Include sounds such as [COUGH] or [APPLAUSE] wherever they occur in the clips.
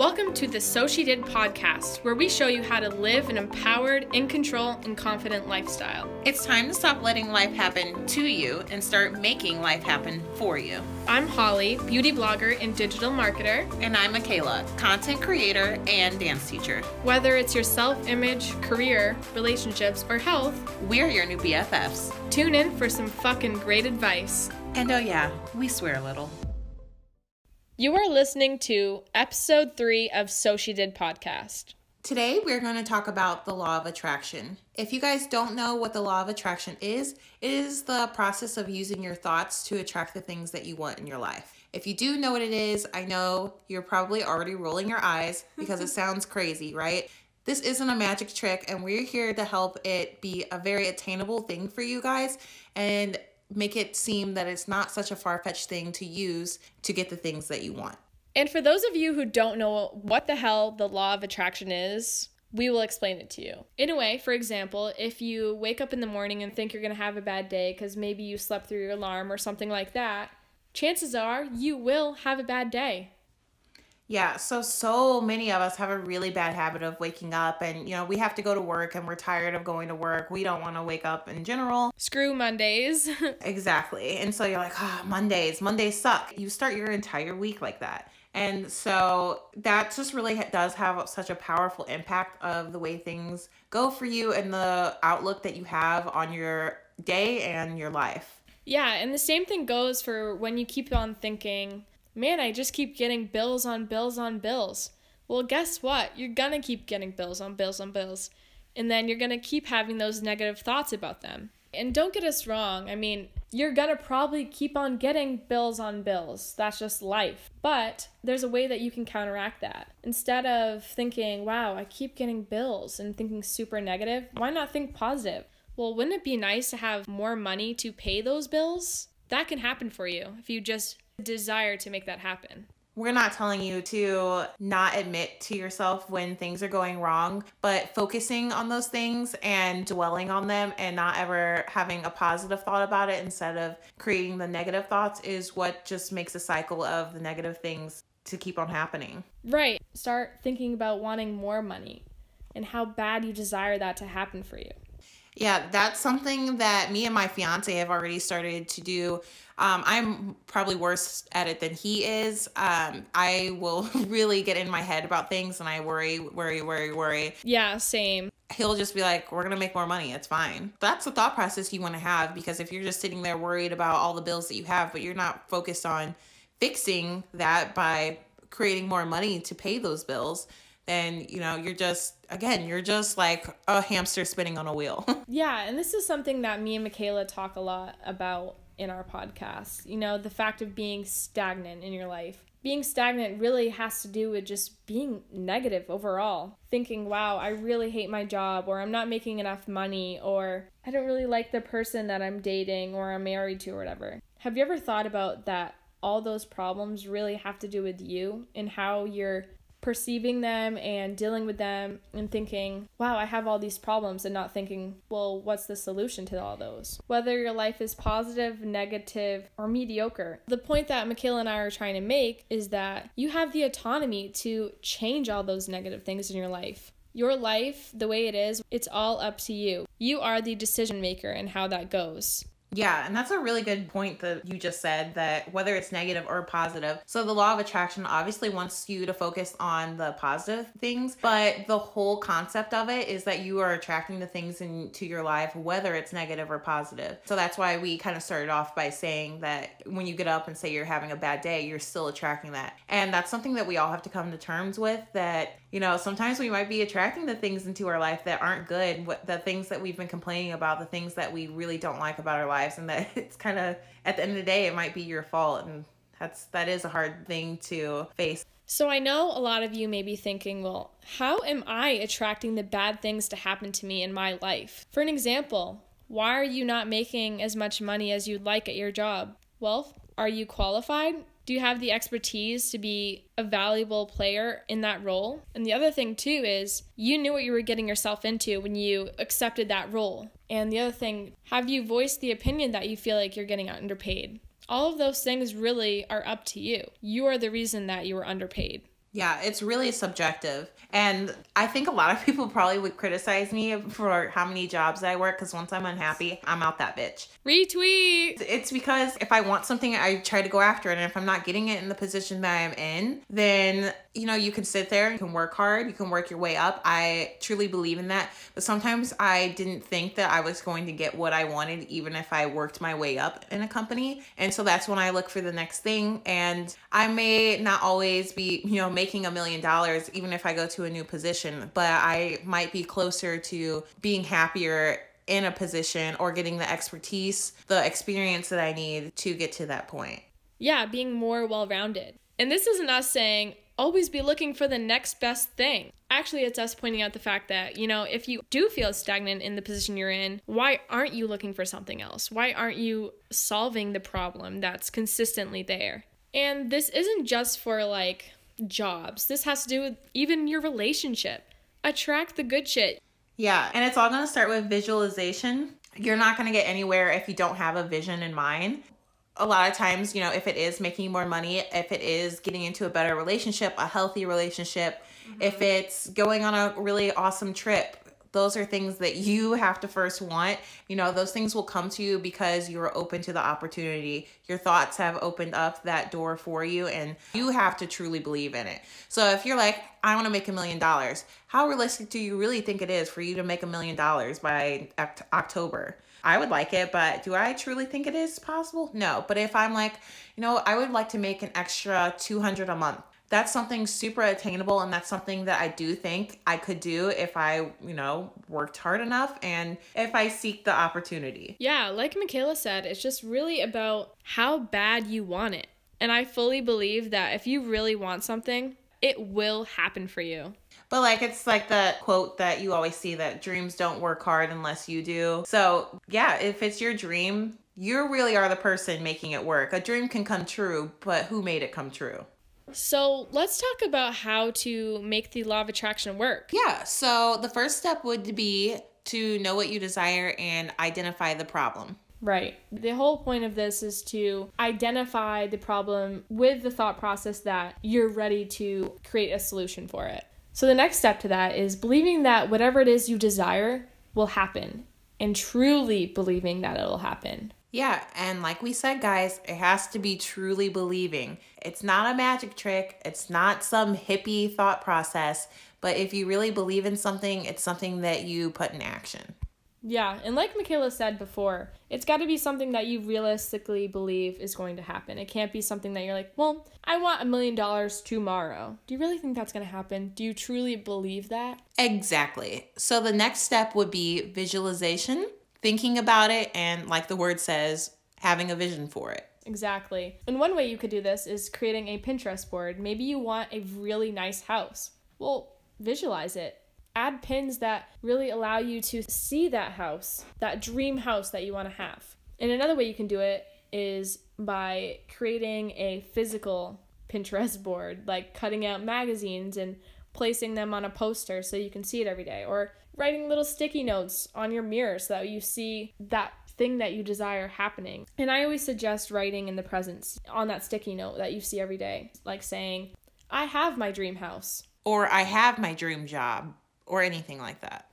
Welcome to the So She Did podcast, where we show you how to live an empowered, in control, and confident lifestyle. It's time to stop letting life happen to you and start making life happen for you. I'm Holly, beauty blogger and digital marketer. And I'm Michaela, content creator and dance teacher. Whether it's your self image, career, relationships, or health, we're your new BFFs. Tune in for some fucking great advice. And oh, yeah, we swear a little. You are listening to episode three of So She Did podcast. Today, we're going to talk about the law of attraction. If you guys don't know what the law of attraction is, it is the process of using your thoughts to attract the things that you want in your life. If you do know what it is, I know you're probably already rolling your eyes because it [LAUGHS] sounds crazy, right? This isn't a magic trick, and we're here to help it be a very attainable thing for you guys. And make it seem that it's not such a far fetched thing to use to get the things that you want. And for those of you who don't know what the hell the law of attraction is, we will explain it to you. In a way, for example, if you wake up in the morning and think you're going to have a bad day because maybe you slept through your alarm or something like that, chances are you will have a bad day. Yeah, so so many of us have a really bad habit of waking up and you know, we have to go to work and we're tired of going to work. We don't want to wake up in general. Screw Mondays. [LAUGHS] exactly. And so you're like, "Ah, oh, Mondays, Mondays suck." You start your entire week like that. And so that just really does have such a powerful impact of the way things go for you and the outlook that you have on your day and your life. Yeah, and the same thing goes for when you keep on thinking, man, I just keep getting bills on bills on bills. Well, guess what? You're gonna keep getting bills on bills on bills. And then you're gonna keep having those negative thoughts about them. And don't get us wrong, I mean, you're gonna probably keep on getting bills on bills. That's just life. But there's a way that you can counteract that. Instead of thinking, wow, I keep getting bills and thinking super negative, why not think positive? Well, wouldn't it be nice to have more money to pay those bills? That can happen for you if you just desire to make that happen. We're not telling you to not admit to yourself when things are going wrong, but focusing on those things and dwelling on them and not ever having a positive thought about it instead of creating the negative thoughts is what just makes a cycle of the negative things to keep on happening. Right. Start thinking about wanting more money and how bad you desire that to happen for you. Yeah, that's something that me and my fiance have already started to do. Um, I'm probably worse at it than he is. Um, I will [LAUGHS] really get in my head about things and I worry, worry, worry, worry. Yeah, same. He'll just be like, we're going to make more money. It's fine. That's the thought process you want to have because if you're just sitting there worried about all the bills that you have, but you're not focused on fixing that by creating more money to pay those bills, then you know you're just again you're just like a hamster spinning on a wheel [LAUGHS] yeah and this is something that me and michaela talk a lot about in our podcast. You know the fact of being stagnant in your life. Being stagnant really has to do with just being negative overall. Thinking wow i really hate my job or i'm not making enough money or i don't really like the person that i'm dating or i'm married to or whatever. Have you ever thought about that all those problems really have to do with you and how you're perceiving them and dealing with them and thinking, wow, I have all these problems, and not thinking, well, what's the solution to all those? Whether your life is positive, negative, or mediocre. The point that Michaela and I are trying to make is that you have the autonomy to change all those negative things in your life. Your life, the way it is, it's all up to you. You are the decision maker and how that goes. Yeah, and that's a really good point that you just said that whether it's negative or positive. So the law of attraction obviously wants you to focus on the positive things, but the whole concept of it is that you are attracting the things into your life whether it's negative or positive. So that's why we kind of started off by saying that when you get up and say you're having a bad day, you're still attracting that. And that's something that we all have to come to terms with that you know, sometimes we might be attracting the things into our life that aren't good, what the things that we've been complaining about, the things that we really don't like about our lives and that [LAUGHS] it's kind of at the end of the day it might be your fault and that's that is a hard thing to face. So I know a lot of you may be thinking, well, how am I attracting the bad things to happen to me in my life? For an example, why are you not making as much money as you'd like at your job? Well, are you qualified? Do you have the expertise to be a valuable player in that role? And the other thing, too, is you knew what you were getting yourself into when you accepted that role. And the other thing, have you voiced the opinion that you feel like you're getting underpaid? All of those things really are up to you. You are the reason that you were underpaid. Yeah, it's really subjective. And I think a lot of [LAUGHS] people probably would criticize me for how many jobs I work because once I'm unhappy, I'm out that bitch. Retweet. It's because if I want something, I try to go after it. And if I'm not getting it in the position that I'm in, then, you know, you can sit there, you can work hard, you can work your way up. I truly believe in that. But sometimes I didn't think that I was going to get what I wanted, even if I worked my way up in a company. And so that's when I look for the next thing. And I may not always be, you know, making a million dollars, even if I go to a new position, but I might be closer to being happier in a position or getting the expertise, the experience that I need to get to that point. Yeah, being more well rounded. And this isn't us saying, always be looking for the next best thing. Actually, it's us pointing out the fact that, you know, if you do feel stagnant in the position you're in, why aren't you looking for something else? Why aren't you solving the problem that's consistently there? And this isn't just for like jobs, this has to do with even your relationship. Attract the good shit. Yeah, and it's all to start with visualization. You're not to get anywhere if you don't have a vision in mind. A lot of times, you know, if it is making more money, if it is getting into a better relationship, a healthy relationship, mm-hmm. if it's going on a really awesome trip, those are things that you have to first want. You know, those things will come to you because you're open to the opportunity. Your thoughts have opened up that door for you, and you have to truly believe in it. So, if you're like, I want to make a million dollars, how realistic do you really think it is for you to make a million dollars by October? I would like it, but do I truly think it is possible? No. But if I'm like, you know, I would like to make an extra 200 a month that's something super attainable and that's something that I do think I could do if I, you know, worked hard enough and if I seek the opportunity. Yeah, like Michaela said, it's just really about how bad you want it. And I fully believe that if you really want something, it will happen for you. But like it's like the quote that you always see that dreams don't work hard unless you do. So, yeah, if it's your dream, you really are the person making it work. A dream can come true, but who made it come true? So let's talk about how to make the law of attraction work. Yeah. So the first step would be to know what you desire and identify the problem. Right. The whole point of this is to identify the problem with the thought process that you're ready to create a solution for it. So the next step to that is believing that whatever it is you desire will happen and truly believing that it'll happen. Yeah, and like we said, guys, it has to be truly believing. It's not a magic trick, it's not some hippie thought process, but if you really believe in something, it's something that you put in action. Yeah, and like Michaela said before, it's got to be something that you realistically believe is going to happen. It can't be something that you're like, well, I want a million dollars tomorrow. Do you really think that's going to happen? Do you truly believe that? Exactly. So the next step would be visualization thinking about it and, like the word says, having a vision for it. Exactly. And one way you could do this is creating a Pinterest board. Maybe you want a really nice house. Well, visualize it. Add pins that really allow you to see that house, that dream house that you want to have. And another way you can do it is by creating a physical Pinterest [LAUGHS] board, like cutting out magazines and placing them on a poster so you can see it every day, or writing little sticky notes on your mirror so that you see that thing that you desire happening. And I always suggest writing in the presence on that sticky note that you see every day, like saying, I have my dream house. Or I have my dream job, or anything like that.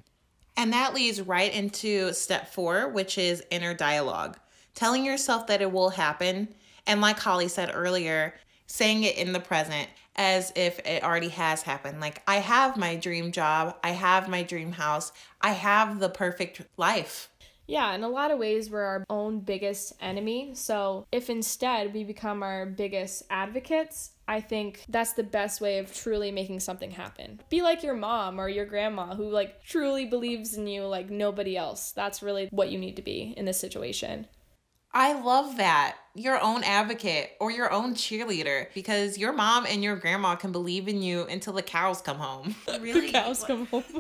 And that leads right into step four, which is inner dialogue. Telling yourself that it will happen. And like Holly said earlier, saying it in the present as if it already has happened. Like, I have my dream job, I have my dream house, I have the perfect life. Yeah, in a lot of ways, we're our own biggest enemy. So, if instead we become our biggest advocates, I think that's the best way of truly making something happen. Be like your mom or your grandma who, like, truly believes in you like nobody else. That's really what you need to be in this situation. I love that. Your own advocate or your own cheerleader because your mom and your grandma can believe in you until the cows come home. [LAUGHS] Really? the cows come home. [LAUGHS]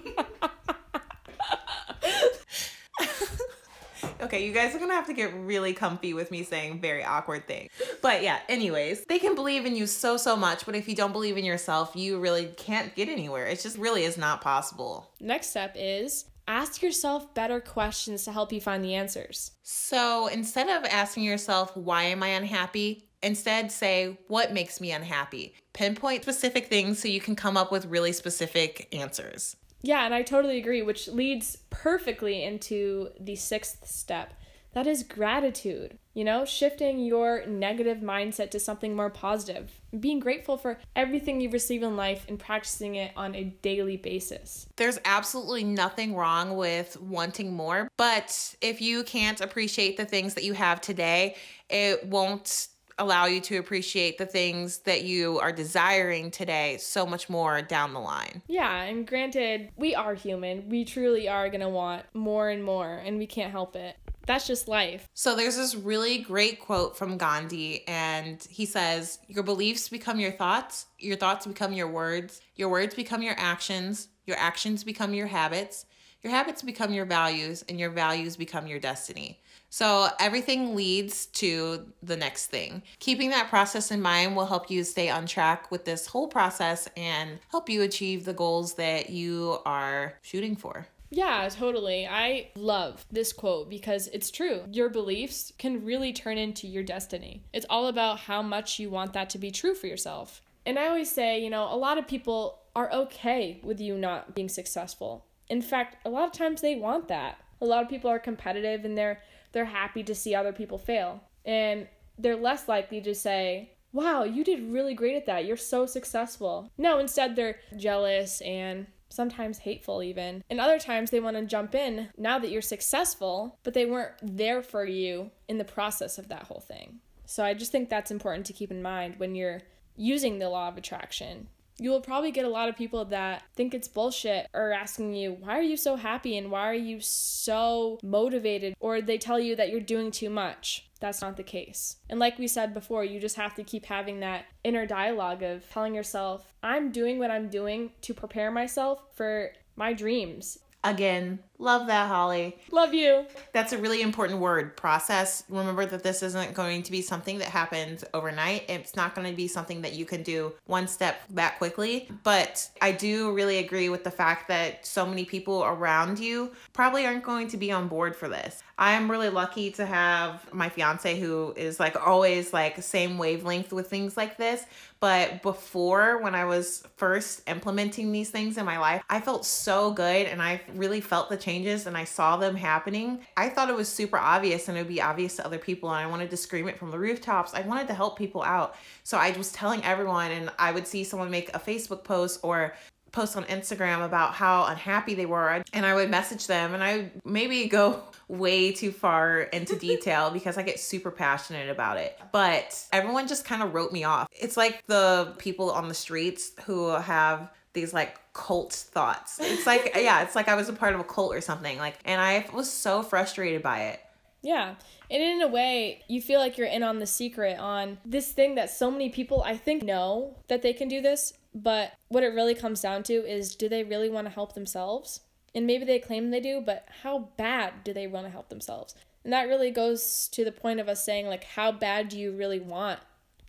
[LAUGHS] okay, you guys are gonna have to get really comfy with me saying very awkward things. But yeah, anyways, they can believe in you so, so much, but if you don't believe in yourself, you really can't get anywhere. It just really is not possible. Next step is ask yourself better questions to help you find the answers. So instead of asking yourself, why am I unhappy? Instead, say, What makes me unhappy? Pinpoint specific things so you can come up with really specific answers. Yeah, and I totally agree, which leads perfectly into the sixth step. That is gratitude. You know, shifting your negative mindset to something more positive. Being grateful for everything you receive in life and practicing it on a daily basis. There's absolutely nothing wrong with wanting more, but if you can't appreciate the things that you have today, it won't allow you to appreciate the things that you are desiring today so much more down the line. Yeah, and granted, we are human. We truly are going to want more and more, and we can't help it. That's just life. So there's this really great quote from Gandhi, and he says, Your beliefs become your thoughts, your thoughts become your words, your words become your actions, your actions become your habits, your habits become your values, and your values become your destiny. So everything leads to the next thing. Keeping that process in mind will help you stay on track with this whole process and help you achieve the goals that you are shooting for. Yeah, totally. I love this quote because it's true. Your beliefs can really turn into your destiny. It's all about how much you want that to be true for yourself. And I always say, you know, a lot of people are okay with you not being successful. In fact, a lot of times they want that. A lot of people are competitive and they're they're happy to see other people fail. And they're less likely to say, Wow, you did really great at that. You're so successful. No, instead, they're jealous and sometimes hateful, even. And other times, they want to jump in now that you're successful, but they weren't there for you in the process of that whole thing. So I just think that's important to keep in mind when you're using the law of attraction you will probably get a lot of people that think it's bullshit or asking you, why are you so happy and why are you so motivated? Or they tell you that you're doing too much. That's not the case. And like we said before, you just have to keep having that inner dialogue of telling yourself, I'm doing what I'm doing to prepare myself for my dreams. Again, love that, Holly. Love you. That's a really important word process. Remember that this isn't going to be something that happens overnight. It's not going to be something that you can do one step that quickly. But I do really agree with the fact that so many people around you probably aren't going to be on board for this. I'm really lucky to have my fiance who is like always like same wavelength with things like this. But before, when I was first implementing these things in my life, I felt so good and I really felt the changes and I saw them happening. I thought it was super obvious and it would be obvious to other people. And I wanted to scream it from the rooftops. I wanted to help people out. So I was telling everyone, and I would see someone make a Facebook post or post on Instagram about how unhappy they were and I would message them and I maybe go [LAUGHS] way too far into [LAUGHS] detail because I get super passionate about it. But everyone just kind of wrote me off. It's like the people on the streets who have these like cult thoughts. It's like [LAUGHS] yeah, it's like I was a part of a cult or something. Like and I was so frustrated by it. Yeah. And in a way, you feel like you're in on the secret on this thing that so many people I think know that they can do this, but what it really comes down to is do they really want to help themselves? And maybe they claim they do, but how bad do they want to help themselves? And that really goes to the point of us saying, like, how bad do you really want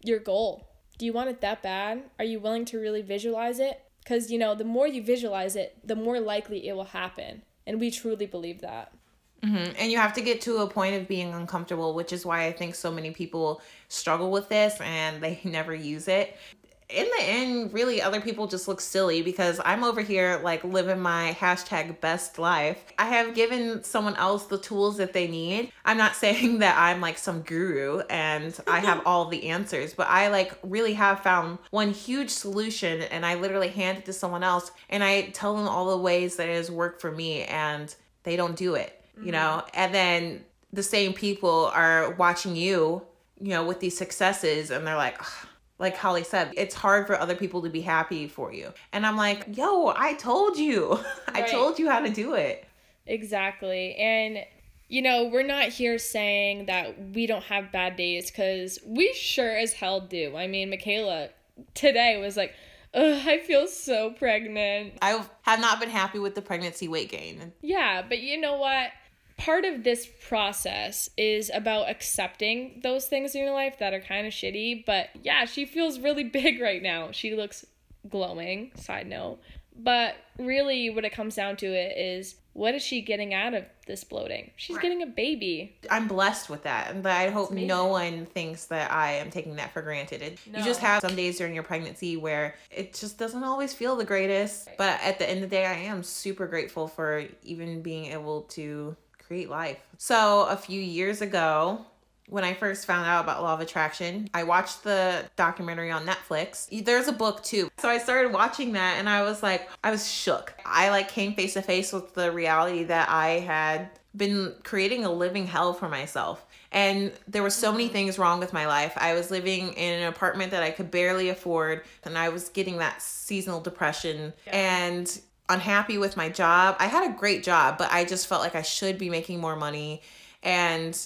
your goal? Do you want it that bad? Are you willing to really visualize it? Because, you know, the more you visualize it, the more likely it will happen. And we truly believe that. Mm-hmm. And you have to get to a point of being uncomfortable, which is why I think so many people struggle with this and they [LAUGHS] never use it in the end, really, other people just look silly because I'm over here like living my hashtag best life. I have given someone else the tools that they need. I'm not [LAUGHS] saying that I'm like some guru and I have all the answers, but I like really have found one huge solution and I literally hand it to someone else and I tell them all the ways that it has worked for me and they don't do it, you mm-hmm. know? And then the same people are watching you, you know, with these successes and they're like, like Holly said, it's hard for other people to be happy for you. And I'm like, yo, I told you. [LAUGHS] I right. told you how to do it. Exactly. And, you know, we're not here saying that we don't have bad days because we sure as hell do. I mean, Michaela today was like, Ugh, I feel so pregnant. I have not been happy with the pregnancy weight gain. Yeah, but you know what? Part of this process is about accepting those things in your life that are kind of shitty. But yeah, she feels really [LAUGHS] big right now. She looks glowing, side note. But really, what it comes down to it is what is she getting out of this bloating? She's Right. getting a baby. I'm blessed with that, and I hope no one thinks that I am taking that for granted. It, You just have some days during your pregnancy where it just doesn't always feel the greatest, Right. but at the end of the day, I am super grateful for even being able to create life. So a few years ago. When I first found out about Law of Attraction, I watched the documentary on Netflix. There's a book too. So I started watching that and I was like, I was shook. I like came face to face with the reality that I had been creating a living hell for myself. And there were so many things wrong with my life. I was living in an apartment that I could barely afford, and I was getting that seasonal depression and unhappy with my job. I had a great job, but I just felt like I should be making more money. And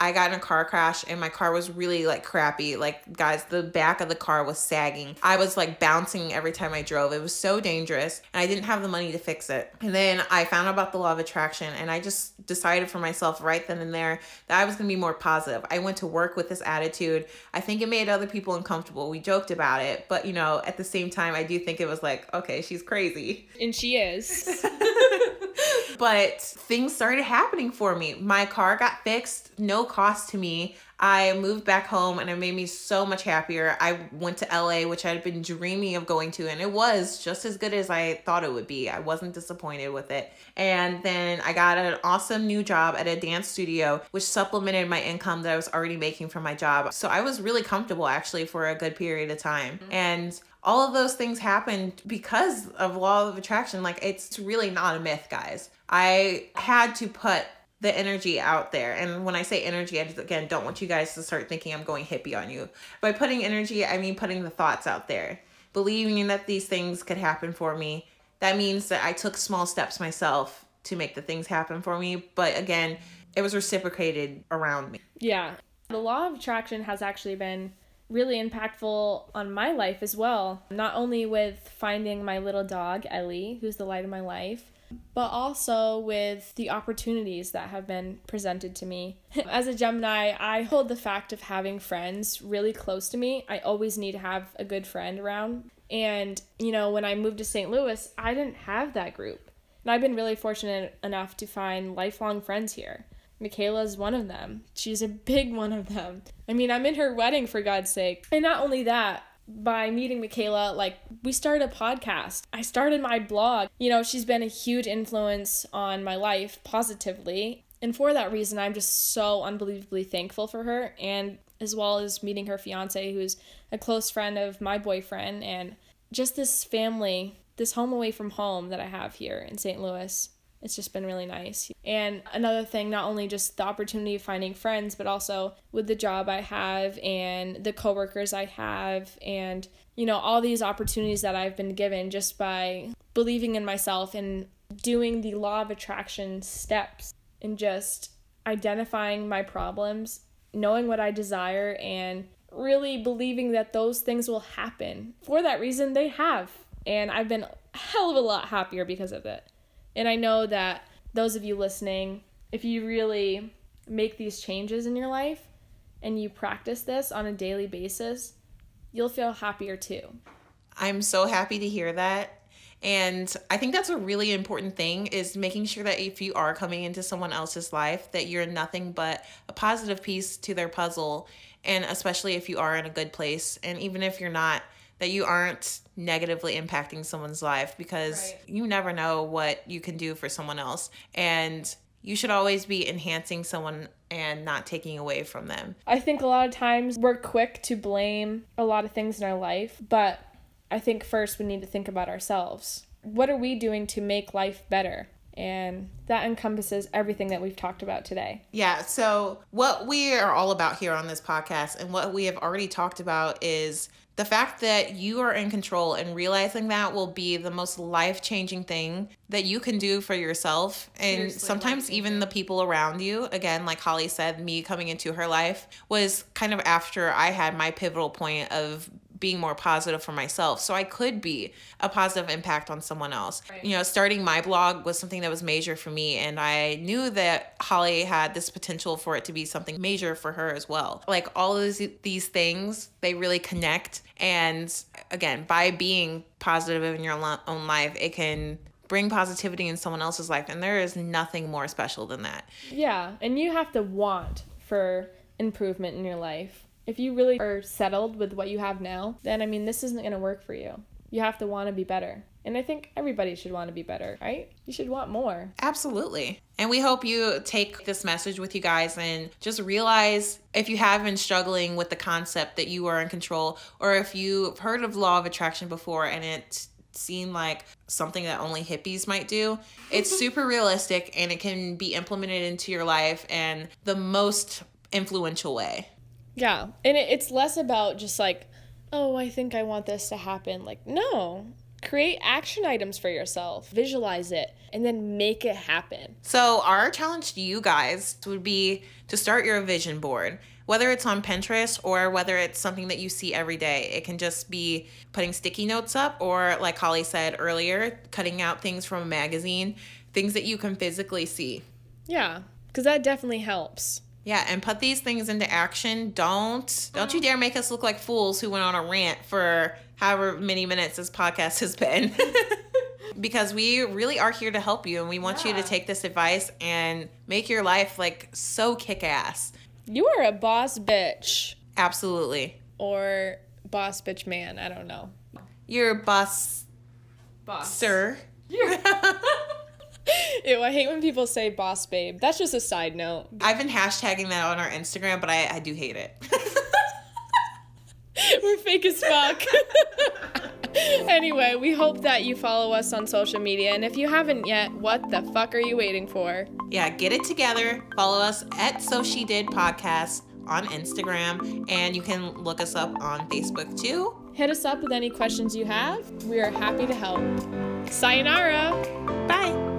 I got in a car crash and my car was really like crappy. Like, guys, the back of the car was sagging. I was like bouncing every time I drove. It was so dangerous and I didn't have the money to fix it. And then I found out about the law of attraction and I just decided for myself right then and there that I was going to be more positive. I went to work with this attitude. I think it made other people uncomfortable. We joked about it, but you know, at the same time, I do think it was like, okay, she's crazy And she is. [LAUGHS] but things started happening for me. My car got fixed, no cost to me. I moved back home and it made me so much happier. I went to LA, which I had been dreaming of going to, and it was just as good as I thought it would be. I wasn't disappointed with it. And then I got an awesome new job at a dance studio, which supplemented my income that I was already making from my job. So I was really comfortable actually for a good period of time. Mm-hmm. And all of those things happened because of law of attraction like it's really not a myth guys i had to put the energy out there. And when i say energy i just again don't want you guys to start thinking i'm going hippie on you. By putting energy i mean putting the thoughts out there. Believing that these things could happen for me that means that i took small steps myself to make the things happen for me. But again it was reciprocated around me. Yeah. The law of attraction has actually been really impactful on my life as well. Not only with finding my little dog, Ellie, who's the light of my life, but also with the opportunities that have been presented to me. [LAUGHS] As a Gemini, I hold the fact of having friends really close to me. I always need to have a good friend around. And, you know, when I moved to St. Louis, I didn't have that group. And I've been really fortunate enough to find lifelong friends here. Michaela is one of them. She's a big one of them. I mean, I'm in her wedding for God's sake. And not only that, by meeting Michaela, like we started a podcast. I started my blog. You know, she's been a huge influence on my life positively. And for that reason, I'm just so unbelievably thankful for her and as well as meeting her fiance who's a close friend of my boyfriend and just this family, this home away from home that I have here in St. Louis it's just been really nice. And another thing, not only just the opportunity of finding friends, but also with the job I have and the coworkers I have and you know all these opportunities that I've been given just by believing in myself and doing the law of attraction steps and just identifying my problems, knowing what I desire and really believing that those things will happen. For that reason, they have. And I've been a hell of a lot happier because of it. And I know that those of you listening, if you really make these changes in your life and you practice this on a daily basis, you'll feel happier too. I'm so happy to hear that. And I think that's a really important thing is making sure that if you are coming into someone else's life that you're nothing but a positive piece to their puzzle and especially if you are in a good place and even if you're not that you aren't negatively impacting someone's life because Right. you never know what you can do for someone else and you should always be enhancing someone and not taking away from them. I think a lot of times we're quick to blame a lot of things in our life, but I think first we need to think about ourselves. What are we doing to make life better? And that encompasses everything that we've talked about today. Yeah, so what we are all about here on this podcast and what we have already talked about is the fact that you are in control and realizing that will be the most life changing thing that you can do for yourself and Seriously, sometimes even the people around you. Again, like Holly said, me coming into her life was kind of after I had my pivotal point of being more positive for myself so I could be a positive impact on someone else. Right. You know, starting my blog was something that was major for me, and I knew that Holly had this potential for it to be something major for her as well. Like all of these, these things, they really connect. And again, by being positive in your own life, it can bring positivity in someone else's life and there is nothing more special than that. Yeah, and you have to want for improvement in your life. If you really are settled with what you have now, then I mean this isn't going to work for you. You have to want to be better. And I think everybody should want to be better, right? You should want more. Absolutely. And we hope you take this message with you guys and just realize if you have been struggling with the concept that you are in control, or if you've heard of law of attraction before and it seemed like something that only hippies might do. It's [LAUGHS] super realistic and it can be implemented into your life in the most influential way. Yeah. And it's less about just like, oh, I think I want this to happen. Like, no. Create action items for yourself, visualize it, and then make it happen. So, our challenge to you guys would be to start your vision board whether it's on Pinterest or whether it's something that you see every day. It can just be putting sticky notes up, or like Holly said earlier, cutting out things from a magazine, things that you can physically see. Yeah, because that definitely helps. Yeah, and put these things into action. Don't don't you dare make us look like fools who went on a rant for however many minutes this podcast has been. [LAUGHS] because we really are here to help you and we want yeah. you to take this advice and make your life like so kick ass. You are a boss bitch. Absolutely. Or boss bitch man. I don't know. You're boss. Boss. Sir. [LAUGHS] Ew, I hate when people say boss babe. That's just a side note. I've been hashtagging that on our Instagram, but I, I do hate it. [LAUGHS] We're fake as fuck. [LAUGHS] anyway, we hope that you follow us on social media. And if you haven't yet, what the fuck are you waiting for? Yeah, get it together. Follow us at So She Did Podcast on Instagram. And you can look us up on Facebook too. Hit us up with any questions you have. We are happy to help. Sayonara. Bye.